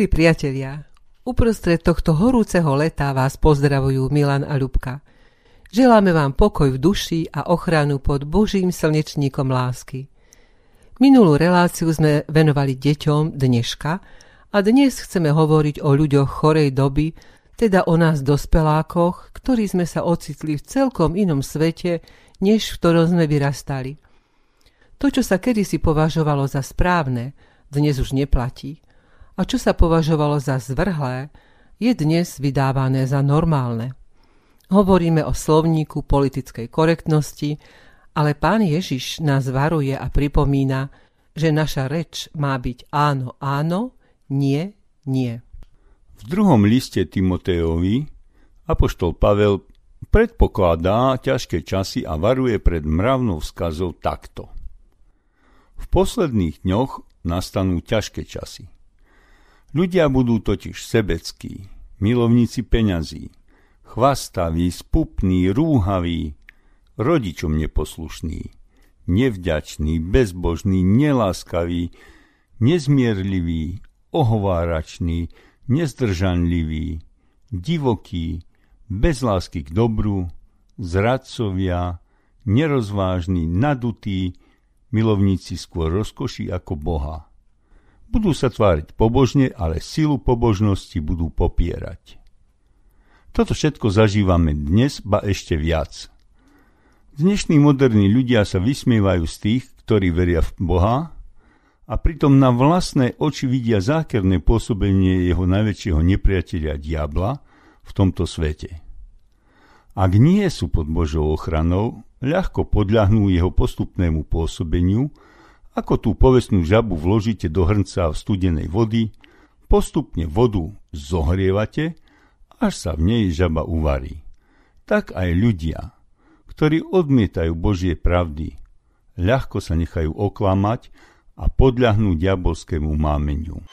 Milí priatelia, uprostred tohto horúceho leta vás pozdravujú Milan a Ľubka. Želáme vám pokoj v duši a ochranu pod Božím slnečníkom lásky. Minulú reláciu sme venovali deťom dneška a dnes chceme hovoriť o ľuďoch chorej doby, teda o nás dospelákoch, ktorí sme sa ocitli v celkom inom svete, než v ktorom sme vyrastali. To, čo sa kedysi považovalo za správne, dnes už neplatí – a čo sa považovalo za zvrhlé, je dnes vydávané za normálne. Hovoríme o slovníku politickej korektnosti, ale pán Ježiš nás varuje a pripomína, že naša reč má byť áno, áno, nie, nie. V druhom liste Timotejovi apoštol Pavel predpokladá ťažké časy a varuje pred mravnou skazou takto. V posledných dňoch nastanú ťažké časy. Ľudia budú totiž sebeckí, milovníci peňazí, chvastaví, spupní, rúhaví, rodičom neposlušní, nevďační, bezbožní, neláskaví, nezmierliví, ohovárační, nezdržanliví, divokí, bez lásky k dobru, zradcovia, nerozvážni, nadutí, milovníci skôr rozkoší ako Boha. Budú sa tváriť pobožne, ale silu pobožnosti budú popierať. Toto všetko zažívame dnes, ba ešte viac. Dnešní moderní ľudia sa vysmievajú z tých, ktorí veria v Boha a pritom na vlastné oči vidia zákerné pôsobenie jeho najväčšieho nepriateľa diabla v tomto svete. Ak nie sú pod Božou ochranou, ľahko podľahnú jeho postupnému pôsobeniu ako tú povestnú žabu vložíte do hrnca v studenej vody, postupne vodu zohrievate, až sa v nej žaba uvarí. Tak aj ľudia, ktorí odmietajú Božie pravdy, ľahko sa nechajú oklamať a podľahnú diabolskému mámeniu.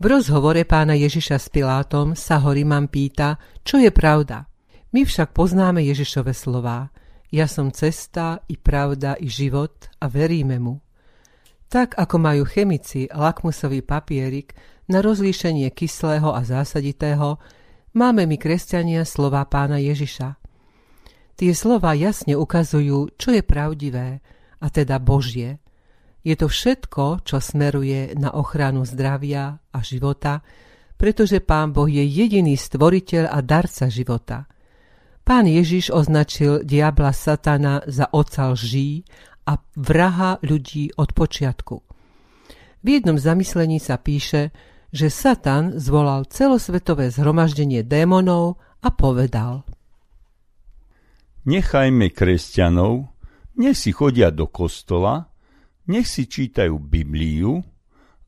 V rozhovore pána Ježiša s Pilátom sa ho Ríman pýta, čo je pravda. My však poznáme Ježišove slová. Ja som cesta i pravda i život a veríme mu. Tak ako majú chemici lakmusový papierik na rozlíšenie kyslého a zásaditého, máme my kresťania slova pána Ježiša. Tie slova jasne ukazujú, čo je pravdivé, a teda Božie. Je to všetko, čo smeruje na ochranu zdravia a života, pretože Pán Boh je jediný stvoriteľ a darca života. Pán Ježiš označil diabla satana za oca lží a vraha ľudí od počiatku. V jednom zamyslení sa píše, že Satan zvolal celosvetové zhromaždenie démonov a povedal Nechajme kresťanov, nech si chodia do kostola, nech si čítajú Bibliu,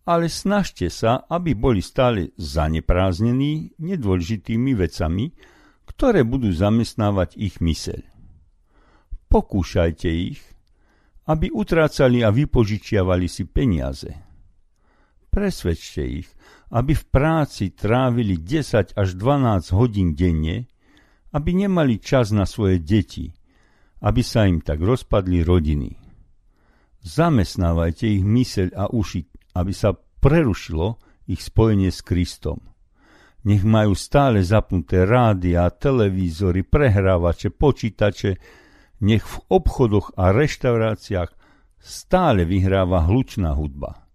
ale snažte sa, aby boli stále zanepráznení nedôležitými vecami, ktoré budú zamestnávať ich myseľ. Pokúšajte ich, aby utrácali a vypožičiavali si peniaze. Presvedčte ich, aby v práci trávili 10 až 12 hodín denne, aby nemali čas na svoje deti, aby sa im tak rozpadli rodiny. Zamestnávajte ich myseľ a uši, aby sa prerušilo ich spojenie s Kristom. Nech majú stále zapnuté rádia, televízory, prehrávače, počítače, nech v obchodoch a reštauráciách stále vyhráva hlučná hudba.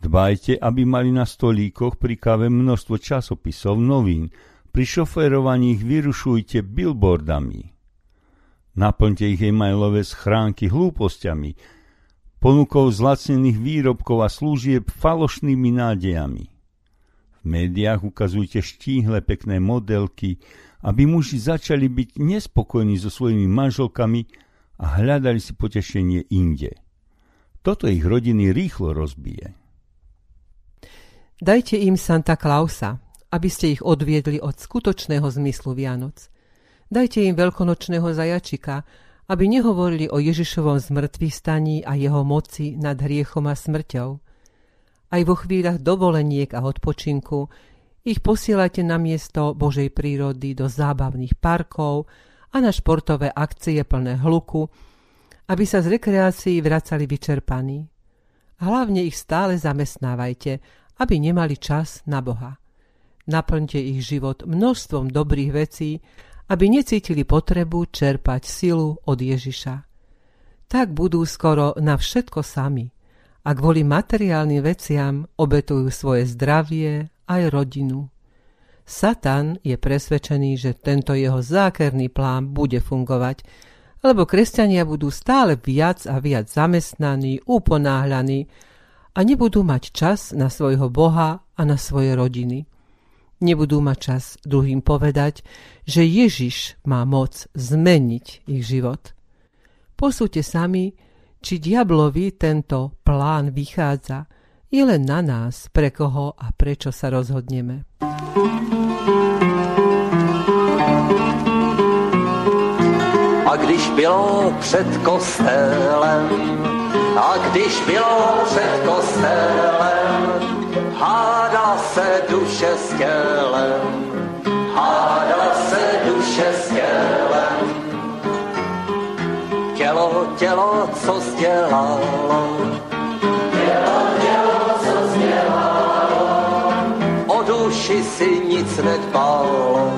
Dbajte, aby mali na stolíkoch pri káve množstvo časopisov, novín, pri šoférovaní ich vyrušujte billboardami. Naplňte ich e-mailové schránky hlúpostiami, ponukou zlacnených výrobkov a služieb falošnými nádejami. Médiách ukazujte štíhle pekné modelky, aby muži začali byť nespokojní so svojimi manželkami a hľadali si potešenie inde. Toto ich rodiny rýchlo rozbije. Dajte im Santa Klausa, aby ste ich odviedli od skutočného zmyslu Vianoc. Dajte im veľkonočného zajačika, aby nehovorili o Ježišovom zmrtvých staní a jeho moci nad hriechom a smrťou. Aj vo chvíľach dovoleniek a odpočinku ich posielajte na miesto Božej prírody do zábavných parkov a na športové akcie plné hluku, aby sa z rekreácií vracali vyčerpaní. Hlavne ich stále zamestnávajte, aby nemali čas na Boha. Naplňte ich život množstvom dobrých vecí, aby necítili potrebu čerpať silu od Ježiša. Tak budú skoro na všetko sami a kvôli materiálnym veciam obetujú svoje zdravie aj rodinu. Satan je presvedčený, že tento jeho zákerný plán bude fungovať, lebo kresťania budú stále viac a viac zamestnaní, uponáhľaní a nebudú mať čas na svojho Boha a na svoje rodiny. Nebudú mať čas druhým povedať, že Ježiš má moc zmeniť ich život. Posúďte sami, či diablovi tento plán vychádza. Je len na nás, pre koho a prečo sa rozhodneme. A když bylo před kostelem, a když bylo před kostelem, hádala se duše s tělem, hádala Tělo, co sdělalo, tělo, tělo, co sdělalo, o duši si nic nedbalo,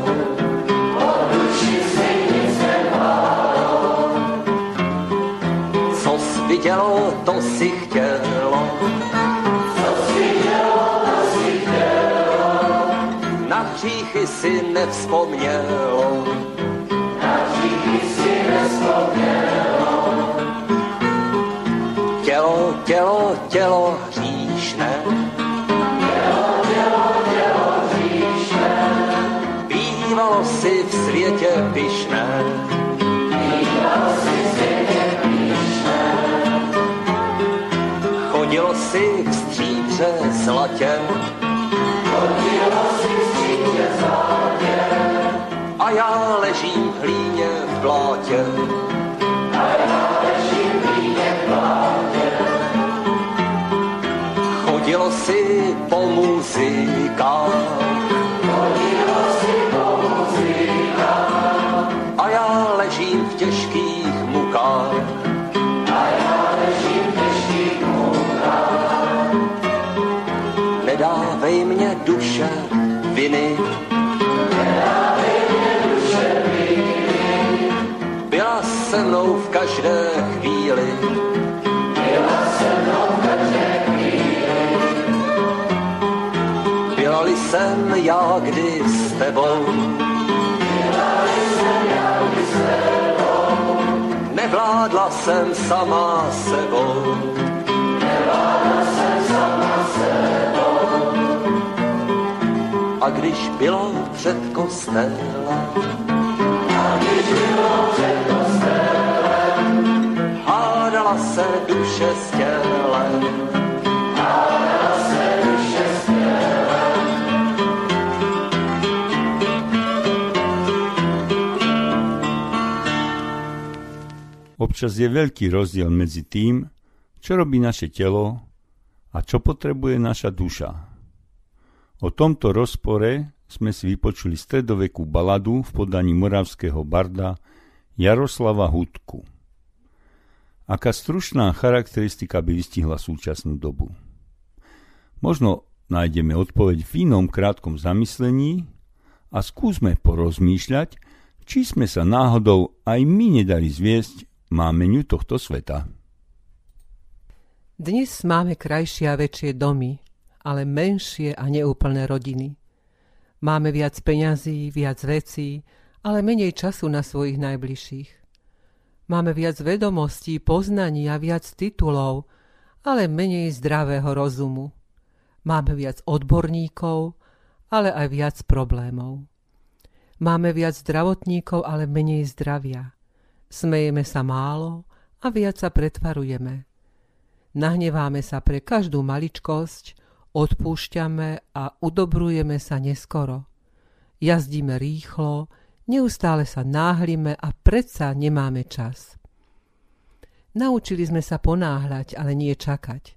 o duši si nic nedbalo. Co jsi vidělo, to si chtělo, hříchy si nevzpomnělo. Na hříchy si nevzpomnělo. Tělo, tělo, hříšné. Tělo, tělo, tělo hříšné. Bývalo si v světě pyšné. Bývalo si v světě pyšné. Chodilo si v stříbře zlatě. Chodilo si a já ležím v hlíně v blátě. Chodilo si po muzikách. Chodilo si po muzikách. A já ležím v těžkých mukách. A já ležím v těžkých mukách. Nedávej mě duše viny. Nedávej mě duše viny. Byla se mnou v každé chvíli. Byla se mnou v každé jsem já kdy s tebou. Nevládla jsem sama sebou. Nevládla jsem sama sebou. A když bylo před kostelem, a když bylo před kostelem, hádala se duše s tělem. Občas je veľký rozdiel medzi tým, čo robí naše telo a čo potrebuje naša duša. O tomto rozpore sme si vypočuli stredovekú baladu v podaní moravského barda Jaroslava Hudku. Aká stručná charakteristika by vystihla súčasnú dobu? Možno nájdeme odpoveď v inom krátkom zamyslení a skúsme porozmýšľať, či sme sa náhodou aj my nedali zviesť mámeniu tohto sveta. Dnes máme krajšie a väčšie domy, ale menšie a neúplné rodiny. Máme viac peňazí, viac vecí, ale menej času na svojich najbližších. Máme viac vedomostí, poznaní a viac titulov, ale menej zdravého rozumu. Máme viac odborníkov, ale aj viac problémov. Máme viac zdravotníkov, ale menej zdravia. Smejeme sa málo a viac sa pretvarujeme. Nahneváme sa pre každú maličkosť, odpúšťame a udobrujeme sa neskoro. Jazdíme rýchlo, neustále sa náhlime a predsa nemáme čas. Naučili sme sa ponáhľať, ale nie čakať.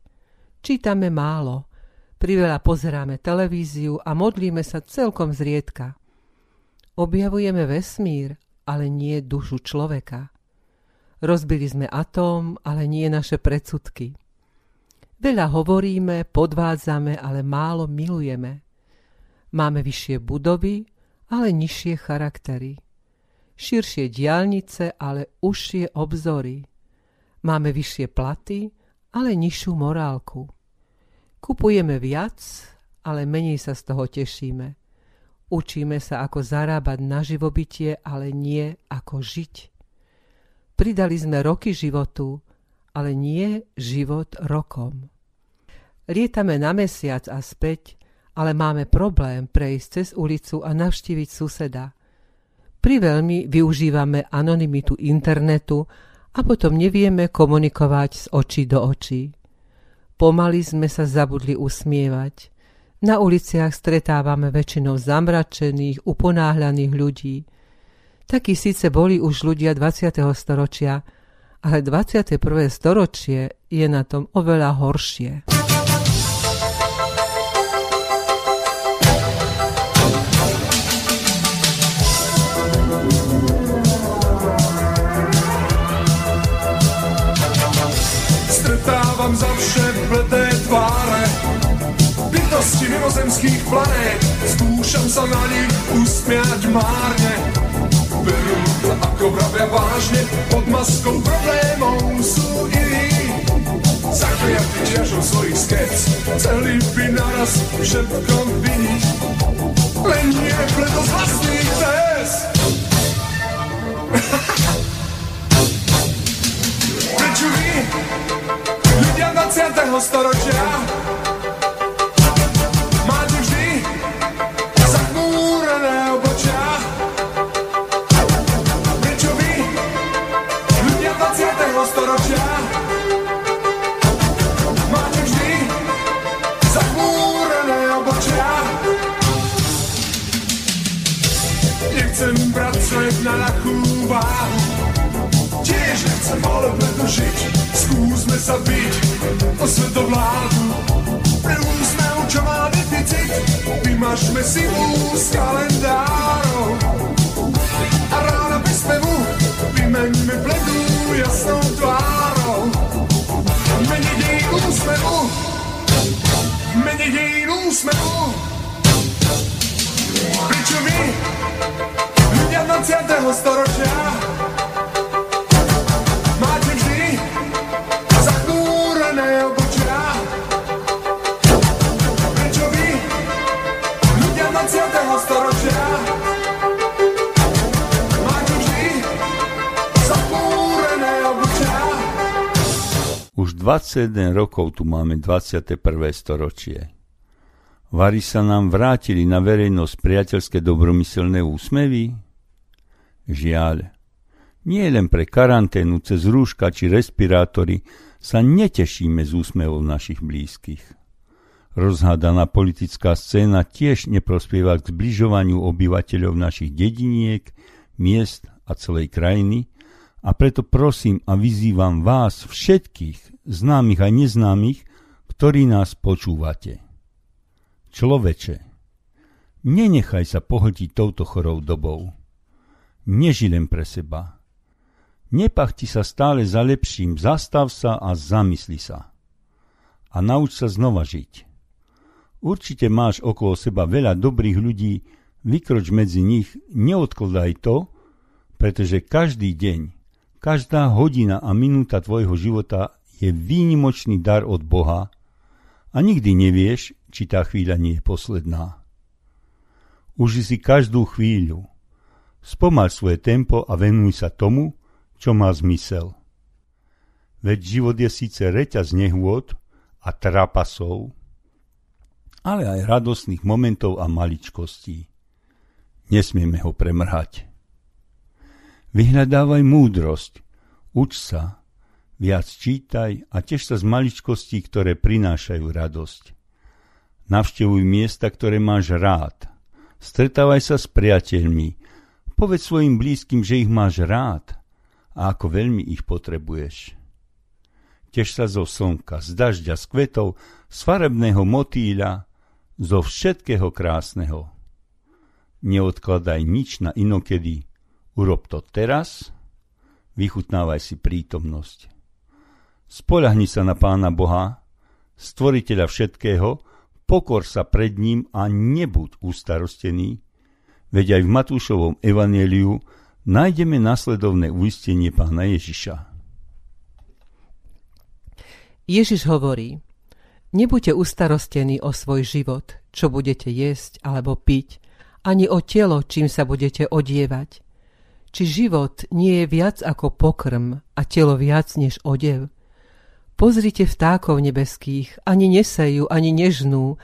Čítame málo, priveľa pozeráme televíziu a modlíme sa celkom zriedka. Objavujeme vesmír ale nie dušu človeka. Rozbili sme atóm, ale nie naše predsudky. Veľa hovoríme, podvádzame, ale málo milujeme. Máme vyššie budovy, ale nižšie charaktery. Širšie diálnice, ale užšie obzory. Máme vyššie platy, ale nižšiu morálku. Kupujeme viac, ale menej sa z toho tešíme. Učíme sa, ako zarábať na živobytie, ale nie ako žiť. Pridali sme roky životu, ale nie život rokom. Lietame na mesiac a späť, ale máme problém prejsť cez ulicu a navštíviť suseda. Priveľmi využívame anonymitu internetu a potom nevieme komunikovať z očí do očí. Pomaly sme sa zabudli usmievať. Na uliciach stretávame väčšinou zamračených, uponáhľaných ľudí. Takí síce boli už ľudia 20. storočia, ale 21. storočie je na tom oveľa horšie. Mimozemských planét. Skúšam sa na nich usmiať márne. Berú to ako vravia vážne, pod maskou problémov sú iní. Zakliatí ťažou svojich skec, celý by naraz všetko vyniť. Len nie preto z vlastných test. Prečo vy, ľudia 20. storočia, na ľahkú váhu. Tiež nechcem ale preto žiť, skúsme sa byť o svetovládu. Pre úsmev, čo má deficit, vymažme si z kalendárov. A rána bez spevu vymeňme bledú jasnou tvárou. Mene dej úsmevu, mene dej úsmevu, storočia máte vždy zachmúrené obočia. Prečo vy, ľudia 20. storočia. Už 21 rokov tu máme 21. storočie. Vary sa nám vrátili na verejnosť priateľské dobromyselné úsmevy? Žiaľ. Nie len pre karanténu cez rúška či respirátory sa netešíme z úsmevov našich blízkych. Rozhádaná politická scéna tiež neprospieva k zbližovaniu obyvateľov našich dediniek, miest a celej krajiny a preto prosím a vyzývam vás všetkých, známych a neznámych, ktorí nás počúvate. Človeče, nenechaj sa pohltiť touto chorou dobou. Neži len pre seba. Nepachti sa stále za lepším, zastav sa a zamysli sa. A nauč sa znova žiť. Určite máš okolo seba veľa dobrých ľudí, vykroč medzi nich, neodkladaj to, pretože každý deň, každá hodina a minúta tvojho života je výnimočný dar od Boha a nikdy nevieš, či tá chvíľa nie je posledná. Uži si každú chvíľu. Spomal svoje tempo a venuj sa tomu, čo má zmysel. Veď život je síce reťaz nehôd a trapasov, ale aj radostných momentov a maličkostí. Nesmieme ho premrhať. Vyhľadávaj múdrosť, uč sa, viac čítaj a tiež sa z maličkostí, ktoré prinášajú radosť. Navštevuj miesta, ktoré máš rád. Stretávaj sa s priateľmi. Povedz svojim blízkym, že ich máš rád a ako veľmi ich potrebuješ. Tež sa zo slnka, z dažďa, z kvetov, z farebného motýľa, zo všetkého krásneho. Neodkladaj nič na inokedy. Urob to teraz, vychutnávaj si prítomnosť. Spolahni sa na Pána Boha, stvoriteľa všetkého, pokor sa pred ním a nebuď ustarostený, veď aj v Matúšovom evaneliu nájdeme nasledovné uistenie pána Ježiša. Ježiš hovorí, nebuďte ustarostení o svoj život, čo budete jesť alebo piť, ani o telo, čím sa budete odievať. Či život nie je viac ako pokrm a telo viac než odev? Pozrite vtákov nebeských, ani nesejú, ani nežnú,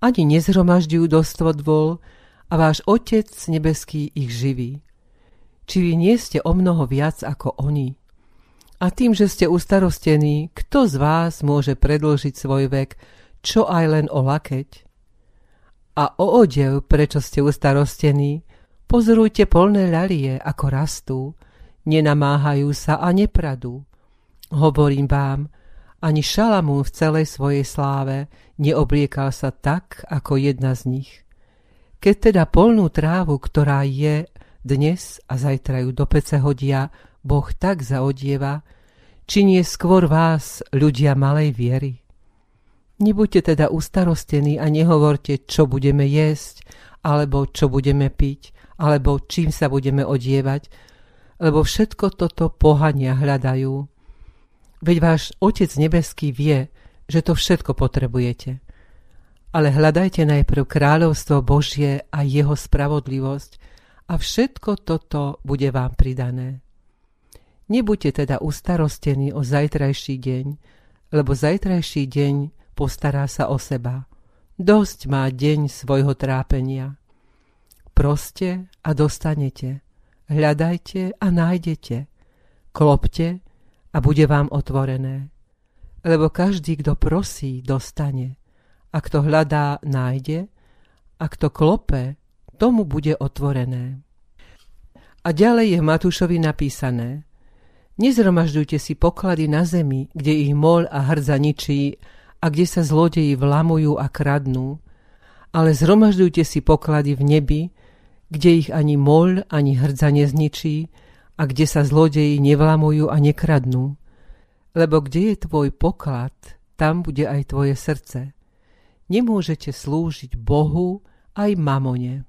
ani nezhromažďujú do stvodvol a váš Otec nebeský ich živí. Či vy nie ste o mnoho viac ako oni? A tým, že ste ustarostení, kto z vás môže predlžiť svoj vek, čo aj len o lakeť? A o odev, prečo ste ustarostení, pozorujte polné ľalie, ako rastú, nenamáhajú sa a nepradú. Hovorím vám, ani Šalamún v celej svojej sláve neobliekal sa tak, ako jedna z nich. Keď teda polnú trávu, ktorá je dnes a zajtra ju do pece hodia, Boh tak zaodieva, či nie skôr vás, ľudia malej viery. Nebuďte teda ustarostení a nehovorte, čo budeme jesť, alebo čo budeme piť, alebo čím sa budeme odievať, lebo všetko toto pohania hľadajú Veď váš Otec nebeský vie, že to všetko potrebujete. Ale hľadajte najprv kráľovstvo Božie a jeho spravodlivosť a všetko toto bude vám pridané. Nebuďte teda ustarostení o zajtrajší deň, lebo zajtrajší deň postará sa o seba. Dosť má deň svojho trápenia. Proste a dostanete. Hľadajte a nájdete. Klopte a bude vám otvorené. Lebo každý, kto prosí, dostane. A kto hľadá, nájde. A kto klope, tomu bude otvorené. A ďalej je v Matúšovi napísané Nezromažďujte si poklady na zemi, kde ich mol a hrdza ničí a kde sa zlodeji vlamujú a kradnú, ale zhromažďujte si poklady v nebi, kde ich ani mol, ani hrdza nezničí a kde sa zlodeji nevlamujú a nekradnú. Lebo kde je tvoj poklad, tam bude aj tvoje srdce. Nemôžete slúžiť Bohu aj mamone.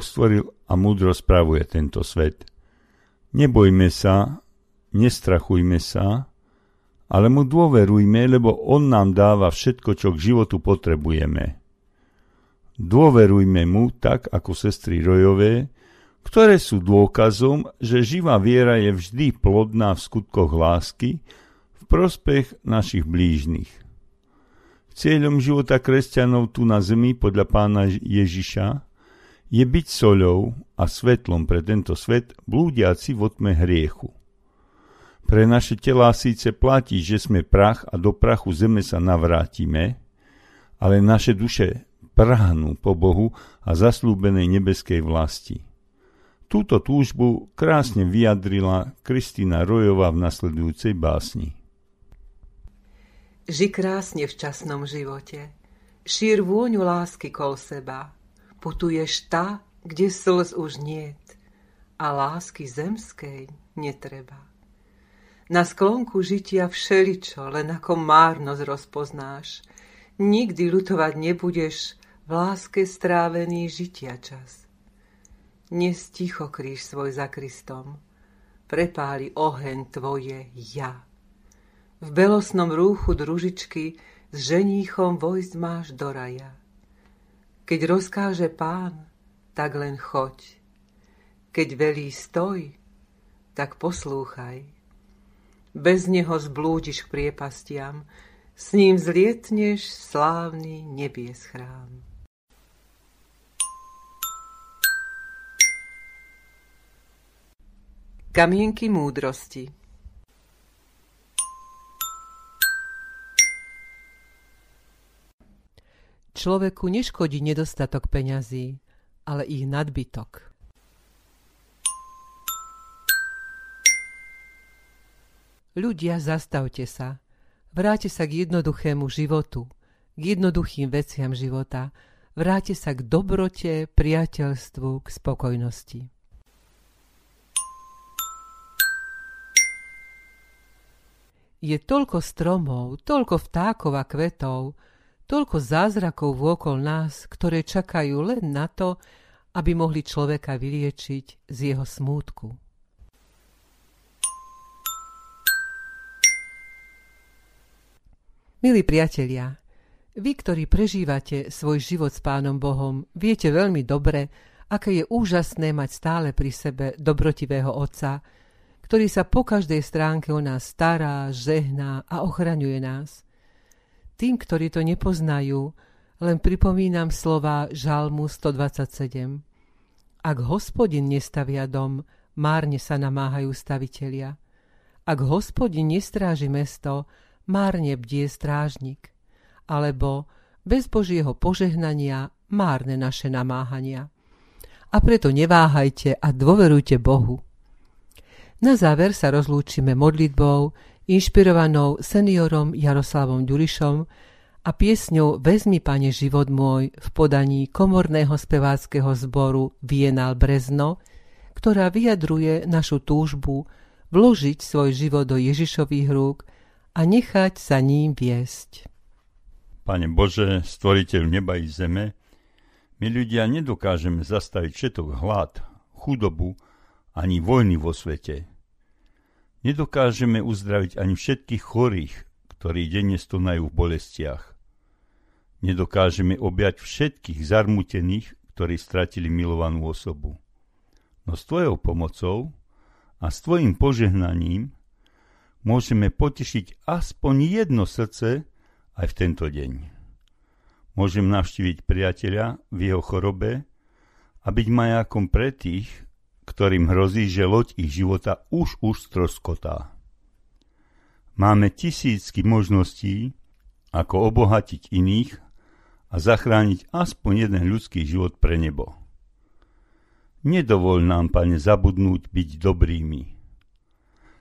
Boh stvoril a múdro spravuje tento svet. Nebojme sa, nestrachujme sa, ale mu dôverujme, lebo on nám dáva všetko, čo k životu potrebujeme. Dôverujme mu tak, ako sestry Rojové, ktoré sú dôkazom, že živá viera je vždy plodná v skutkoch lásky v prospech našich blížnych. Cieľom života kresťanov tu na zemi podľa pána Ježiša je byť soľou a svetlom pre tento svet blúdiaci v otme hriechu. Pre naše telá síce platí, že sme prach a do prachu zeme sa navrátime, ale naše duše prahnú po Bohu a zaslúbenej nebeskej vlasti. Túto túžbu krásne vyjadrila Kristýna Rojová v nasledujúcej básni. Ži krásne v časnom živote, šír vôňu lásky kol seba, Putuješ ta, kde slz už niet a lásky zemskej netreba. Na sklonku žitia všeličo len ako márnosť rozpoznáš. Nikdy lutovať nebudeš v láske strávený žitia čas. Dnes ticho kríž svoj za Kristom, prepáli oheň tvoje ja. V belosnom rúchu družičky s ženíchom vojsť máš do raja. Keď rozkáže pán, tak len choď. Keď velí stoj, tak poslúchaj. Bez neho zblúdiš k priepastiam, s ním zlietneš slávny nebies chrám. Kamienky múdrosti Človeku neškodí nedostatok peňazí, ale ich nadbytok. Ľudia, zastavte sa. Vráte sa k jednoduchému životu, k jednoduchým veciam života. Vráte sa k dobrote, priateľstvu, k spokojnosti. Je toľko stromov, toľko vtákov a kvetov, toľko zázrakov vôkol nás, ktoré čakajú len na to, aby mohli človeka vyliečiť z jeho smútku. Milí priatelia, vy, ktorí prežívate svoj život s Pánom Bohom, viete veľmi dobre, aké je úžasné mať stále pri sebe dobrotivého Otca, ktorý sa po každej stránke o nás stará, žehná a ochraňuje nás – tým, ktorí to nepoznajú, len pripomínam slova Žalmu 127. Ak hospodin nestavia dom, márne sa namáhajú stavitelia. Ak hospodin nestráži mesto, márne bdie strážnik. Alebo bez Božieho požehnania márne naše namáhania. A preto neváhajte a dôverujte Bohu. Na záver sa rozlúčime modlitbou, inšpirovanou seniorom Jaroslavom Ďurišom a piesňou Vezmi, pane, život môj v podaní komorného speváckého zboru Vienal Brezno, ktorá vyjadruje našu túžbu vložiť svoj život do Ježišových rúk a nechať sa ním viesť. Pane Bože, stvoriteľ neba i zeme, my ľudia nedokážeme zastaviť všetok hlad, chudobu ani vojny vo svete – Nedokážeme uzdraviť ani všetkých chorých, ktorí denne stonajú v bolestiach. Nedokážeme objať všetkých zarmutených, ktorí stratili milovanú osobu. No s Tvojou pomocou a s Tvojim požehnaním môžeme potešiť aspoň jedno srdce aj v tento deň. Môžem navštíviť priateľa v jeho chorobe a byť majákom pre tých, ktorým hrozí, že loď ich života už už stroskotá. Máme tisícky možností, ako obohatiť iných a zachrániť aspoň jeden ľudský život pre nebo. Nedovol nám, pane, zabudnúť byť dobrými.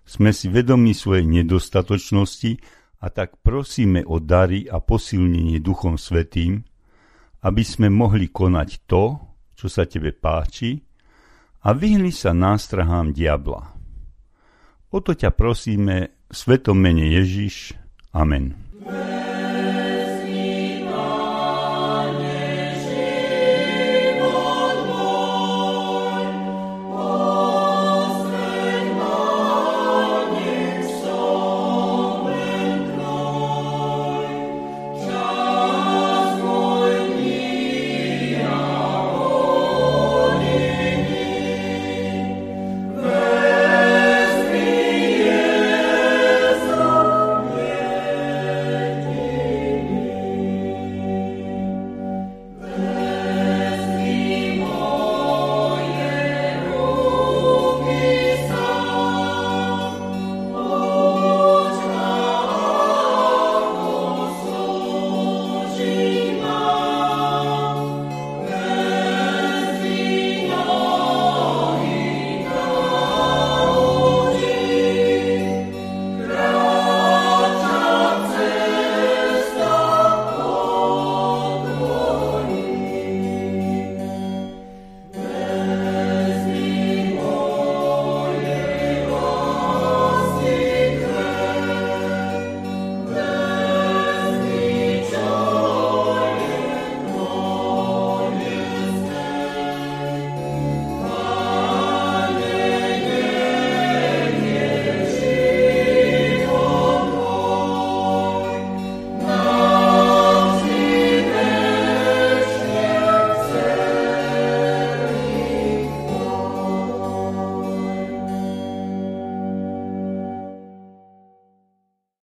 Sme si vedomi svojej nedostatočnosti a tak prosíme o dary a posilnenie Duchom Svetým, aby sme mohli konať to, čo sa Tebe páči a vyhli sa nástrahám diabla. O to ťa prosíme, svetom mene Ježiš. Amen.